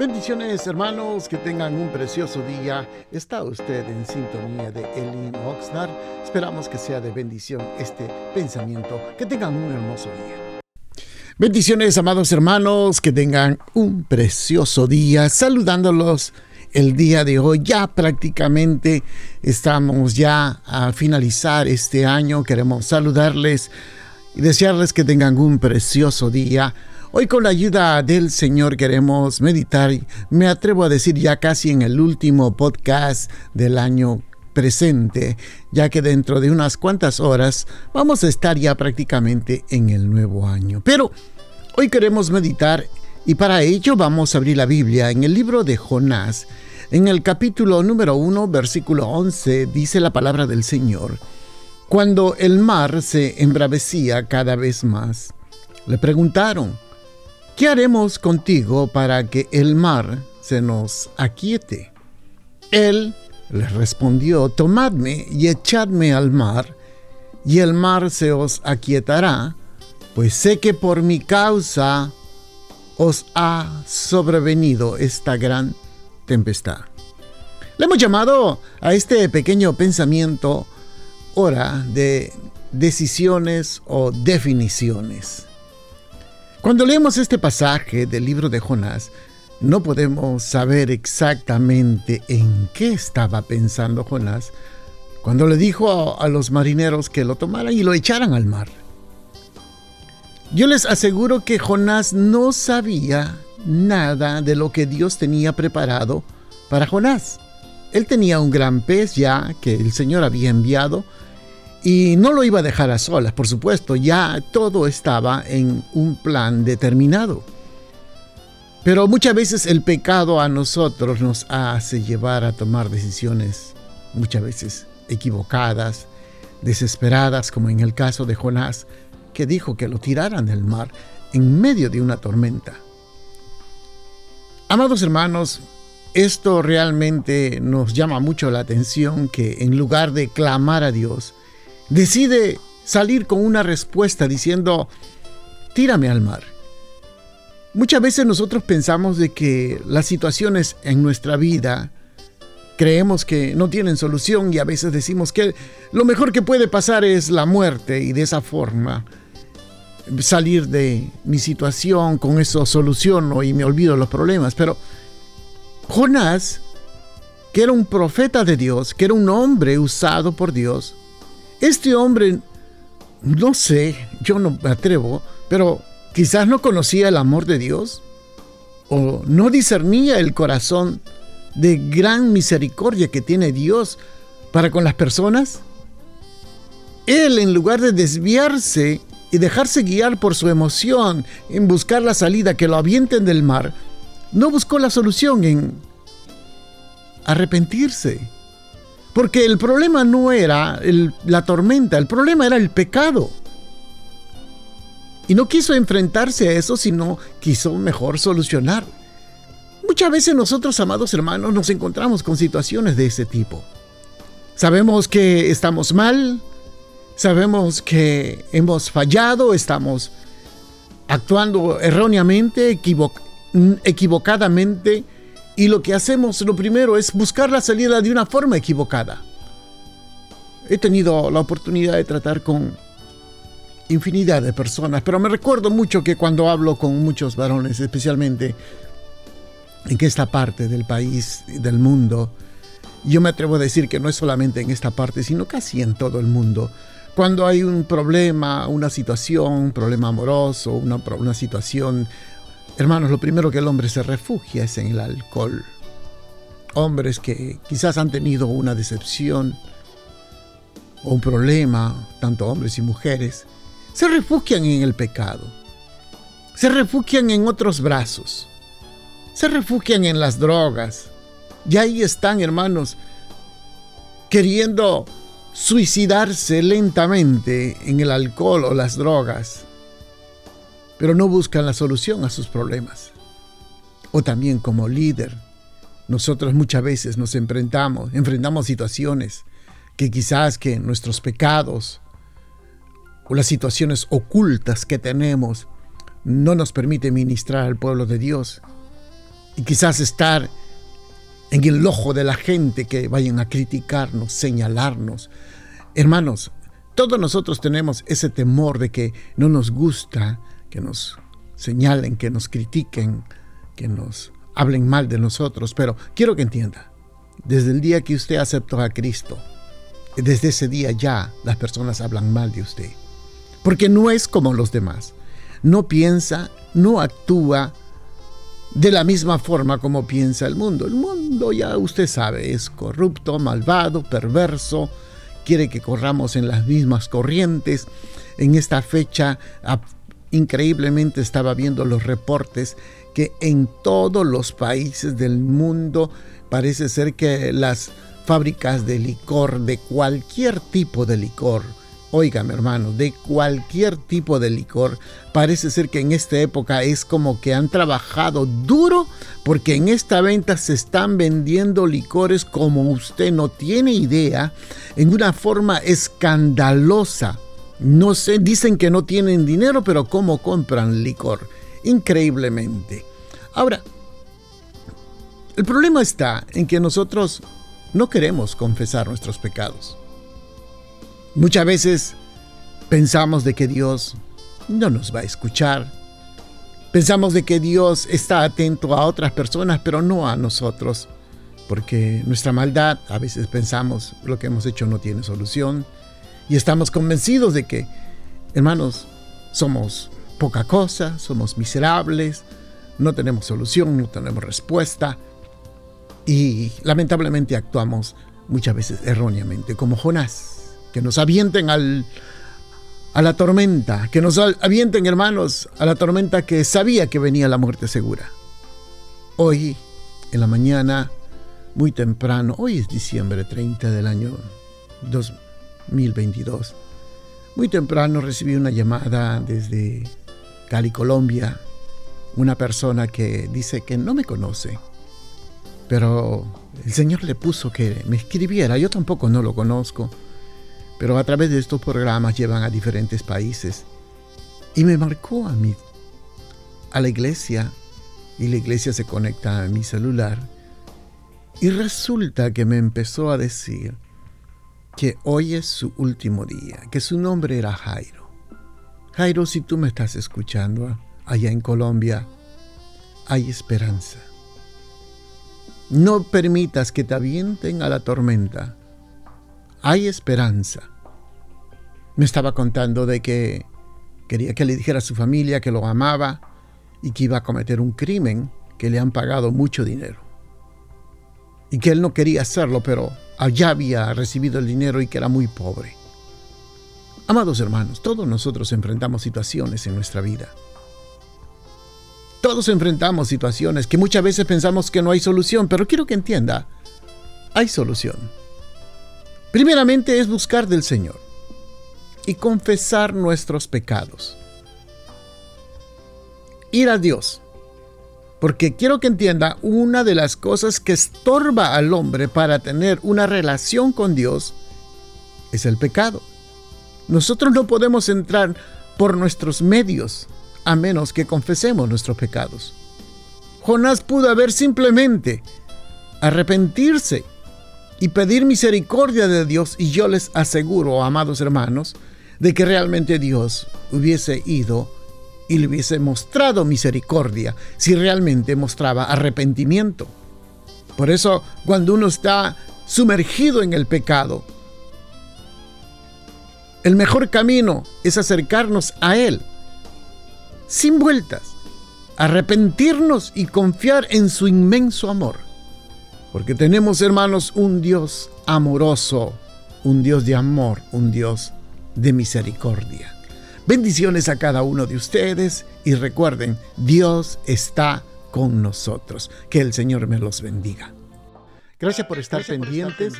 Bendiciones hermanos, que tengan un precioso día. Está usted en sintonía de Elin Oxnard. Esperamos que sea de bendición este pensamiento. Que tengan un hermoso día. Bendiciones amados hermanos, que tengan un precioso día. Saludándolos el día de hoy. Ya prácticamente estamos ya a finalizar este año. Queremos saludarles y desearles que tengan un precioso día. Hoy con la ayuda del Señor queremos meditar, me atrevo a decir ya casi en el último podcast del año presente, ya que dentro de unas cuantas horas vamos a estar ya prácticamente en el nuevo año. Pero hoy queremos meditar y para ello vamos a abrir la Biblia en el libro de Jonás. En el capítulo número 1, versículo 11, dice la palabra del Señor. Cuando el mar se embravecía cada vez más, le preguntaron, ¿qué haremos contigo para que el mar se nos aquiete? Él les respondió, tomadme y echadme al mar, y el mar se os aquietará, pues sé que por mi causa os ha sobrevenido esta gran tempestad. Le hemos llamado a este pequeño pensamiento hora de decisiones o definiciones. Cuando leemos este pasaje del libro de Jonás, no podemos saber exactamente en qué estaba pensando Jonás cuando le dijo a, los marineros que lo tomaran y lo echaran al mar. Yo les aseguro que Jonás no sabía nada de lo que Dios tenía preparado para Jonás. Él tenía un gran pez ya que el Señor había enviado y no lo iba a dejar a solas, por supuesto, ya todo estaba en un plan determinado. Pero muchas veces el pecado a nosotros nos hace llevar a tomar decisiones, muchas veces equivocadas, desesperadas, como en el caso de Jonás, que dijo que lo tiraran del mar en medio de una tormenta. Amados hermanos, esto realmente nos llama mucho la atención que en lugar de clamar a Dios, decide salir con una respuesta diciendo, tírame al mar. Muchas veces nosotros pensamos de que las situaciones en nuestra vida creemos que no tienen solución y a veces decimos que lo mejor que puede pasar es la muerte y de esa forma salir de mi situación, con eso soluciono y me olvido los problemas. Pero Jonás, que era un profeta de Dios, que era un hombre usado por Dios, este hombre, no sé, yo no me atrevo, pero quizás no conocía el amor de Dios o no discernía el corazón de gran misericordia que tiene Dios para con las personas. Él, en lugar de desviarse y dejarse guiar por su emoción en buscar la salida que lo avienten del mar, no buscó la solución en arrepentirse porque el problema no era la tormenta, el problema era el pecado. Y no quiso enfrentarse a eso, sino quiso mejor solucionar. Muchas veces nosotros, amados hermanos, nos encontramos con situaciones de ese tipo. Sabemos que estamos mal, sabemos que hemos fallado, estamos actuando erróneamente, equivocadamente, y lo que hacemos, lo primero, es buscar la salida de una forma equivocada. He tenido la oportunidad de tratar con infinidad de personas, pero me recuerdo mucho que cuando hablo con muchos varones, especialmente en esta parte del país, del mundo, yo me atrevo a decir que no es solamente en esta parte, sino casi en todo el mundo. Cuando hay un problema, una situación, un problema amoroso, una, una situación Hermanos, lo primero que el hombre se refugia es en el alcohol. Hombres que quizás han tenido una decepción o un problema, tanto hombres y mujeres, se refugian en el pecado. Se refugian en otros brazos. Se refugian en las drogas. Y ahí están, hermanos, queriendo suicidarse lentamente en el alcohol o las drogas pero no buscan la solución a sus problemas. O también como líder, nosotros muchas veces nos enfrentamos, enfrentamos situaciones que quizás que nuestros pecados o las situaciones ocultas que tenemos no nos permiten ministrar al pueblo de Dios. y quizás estar en el ojo de la gente que vayan a criticarnos, señalarnos. Hermanos, todos nosotros tenemos ese temor de que no nos gusta que nos señalen, que nos critiquen, que nos hablen mal de nosotros, pero quiero que entienda, desde el día que usted aceptó a Cristo, desde ese día ya las personas hablan mal de usted, porque no es como los demás, no piensa, no actúa de la misma forma como piensa el mundo. El mundo ya usted sabe, es corrupto, malvado, perverso, quiere que corramos en las mismas corrientes. En esta fecha, increíblemente estaba viendo los reportes que en todos los países del mundo parece ser que las fábricas de licor, de cualquier tipo de licor, Óigame hermano, de cualquier tipo de licor, parece ser que en esta época es como que han trabajado duro porque en esta venta se están vendiendo licores como usted no tiene idea, en una forma escandalosa. No sé, dicen que no tienen dinero, pero ¿cómo compran licor? Increíblemente. Ahora, el problema está en que nosotros no queremos confesar nuestros pecados. Muchas veces pensamos de que Dios no nos va a escuchar. Pensamos de que Dios está atento a otras personas, pero no a nosotros. Porque nuestra maldad, a veces pensamos, lo que hemos hecho no tiene solución. Y estamos convencidos de que, hermanos, somos poca cosa, somos miserables, no tenemos solución, no tenemos respuesta. Y lamentablemente actuamos muchas veces erróneamente, como Jonás que nos avienten al, a la tormenta, que nos avienten hermanos a la tormenta que sabía que venía la muerte segura. Hoy, en la mañana, muy temprano, hoy es diciembre 30 del año 2022, muy temprano recibí una llamada desde Cali, Colombia, una persona que dice que no me conoce, pero el Señor le puso que me escribiera, yo tampoco no lo conozco pero a través de estos programas llevan a diferentes países. Y me marcó a mí, a la iglesia, y la iglesia se conecta a mi celular. Y resulta que me empezó a decir que hoy es su último día, que su nombre era Jairo. Jairo, si tú me estás escuchando allá en Colombia, hay esperanza. No permitas que te avienten a la tormenta hay esperanza. Me estaba contando de que quería que le dijera a su familia que lo amaba y que iba a cometer un crimen que le han pagado mucho dinero. Y que él no quería hacerlo, pero allá había recibido el dinero y que era muy pobre. Amados hermanos, todos nosotros enfrentamos situaciones en nuestra vida. Todos enfrentamos situaciones que muchas veces pensamos que no hay solución, pero quiero que entienda, hay solución. Primeramente es buscar del Señor y confesar nuestros pecados. Ir a Dios. Porque quiero que entienda, una de las cosas que estorba al hombre para tener una relación con Dios es el pecado. Nosotros no podemos entrar por nuestros medios a menos que confesemos nuestros pecados. Jonás pudo haber simplemente arrepentirse y pedir misericordia de Dios y yo les aseguro, amados hermanos, de que realmente Dios hubiese ido y le hubiese mostrado misericordia si realmente mostraba arrepentimiento. Por eso, cuando uno está sumergido en el pecado, el mejor camino es acercarnos a Él, sin vueltas, arrepentirnos y confiar en su inmenso amor. Porque tenemos, hermanos, un Dios amoroso, un Dios de amor, un Dios de misericordia. Bendiciones a cada uno de ustedes y recuerden, Dios está con nosotros. Que el Señor me los bendiga. Gracias por estar pendientes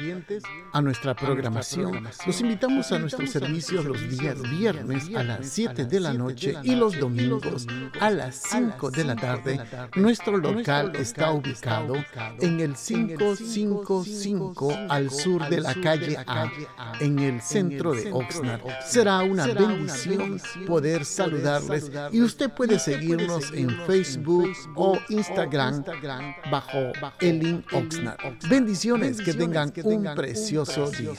a nuestra programación. Los invitamos a nuestros servicios los días viernes a las 7 de la noche y los domingos a las 5 de la tarde. Nuestro local está ubicado en el 555 al sur de la calle A, en el centro de Oxnard. Será una bendición poder saludarles y usted puede seguirnos en Facebook o Instagram bajo Elin Oxnard. Bendiciones, que tengan un precioso día.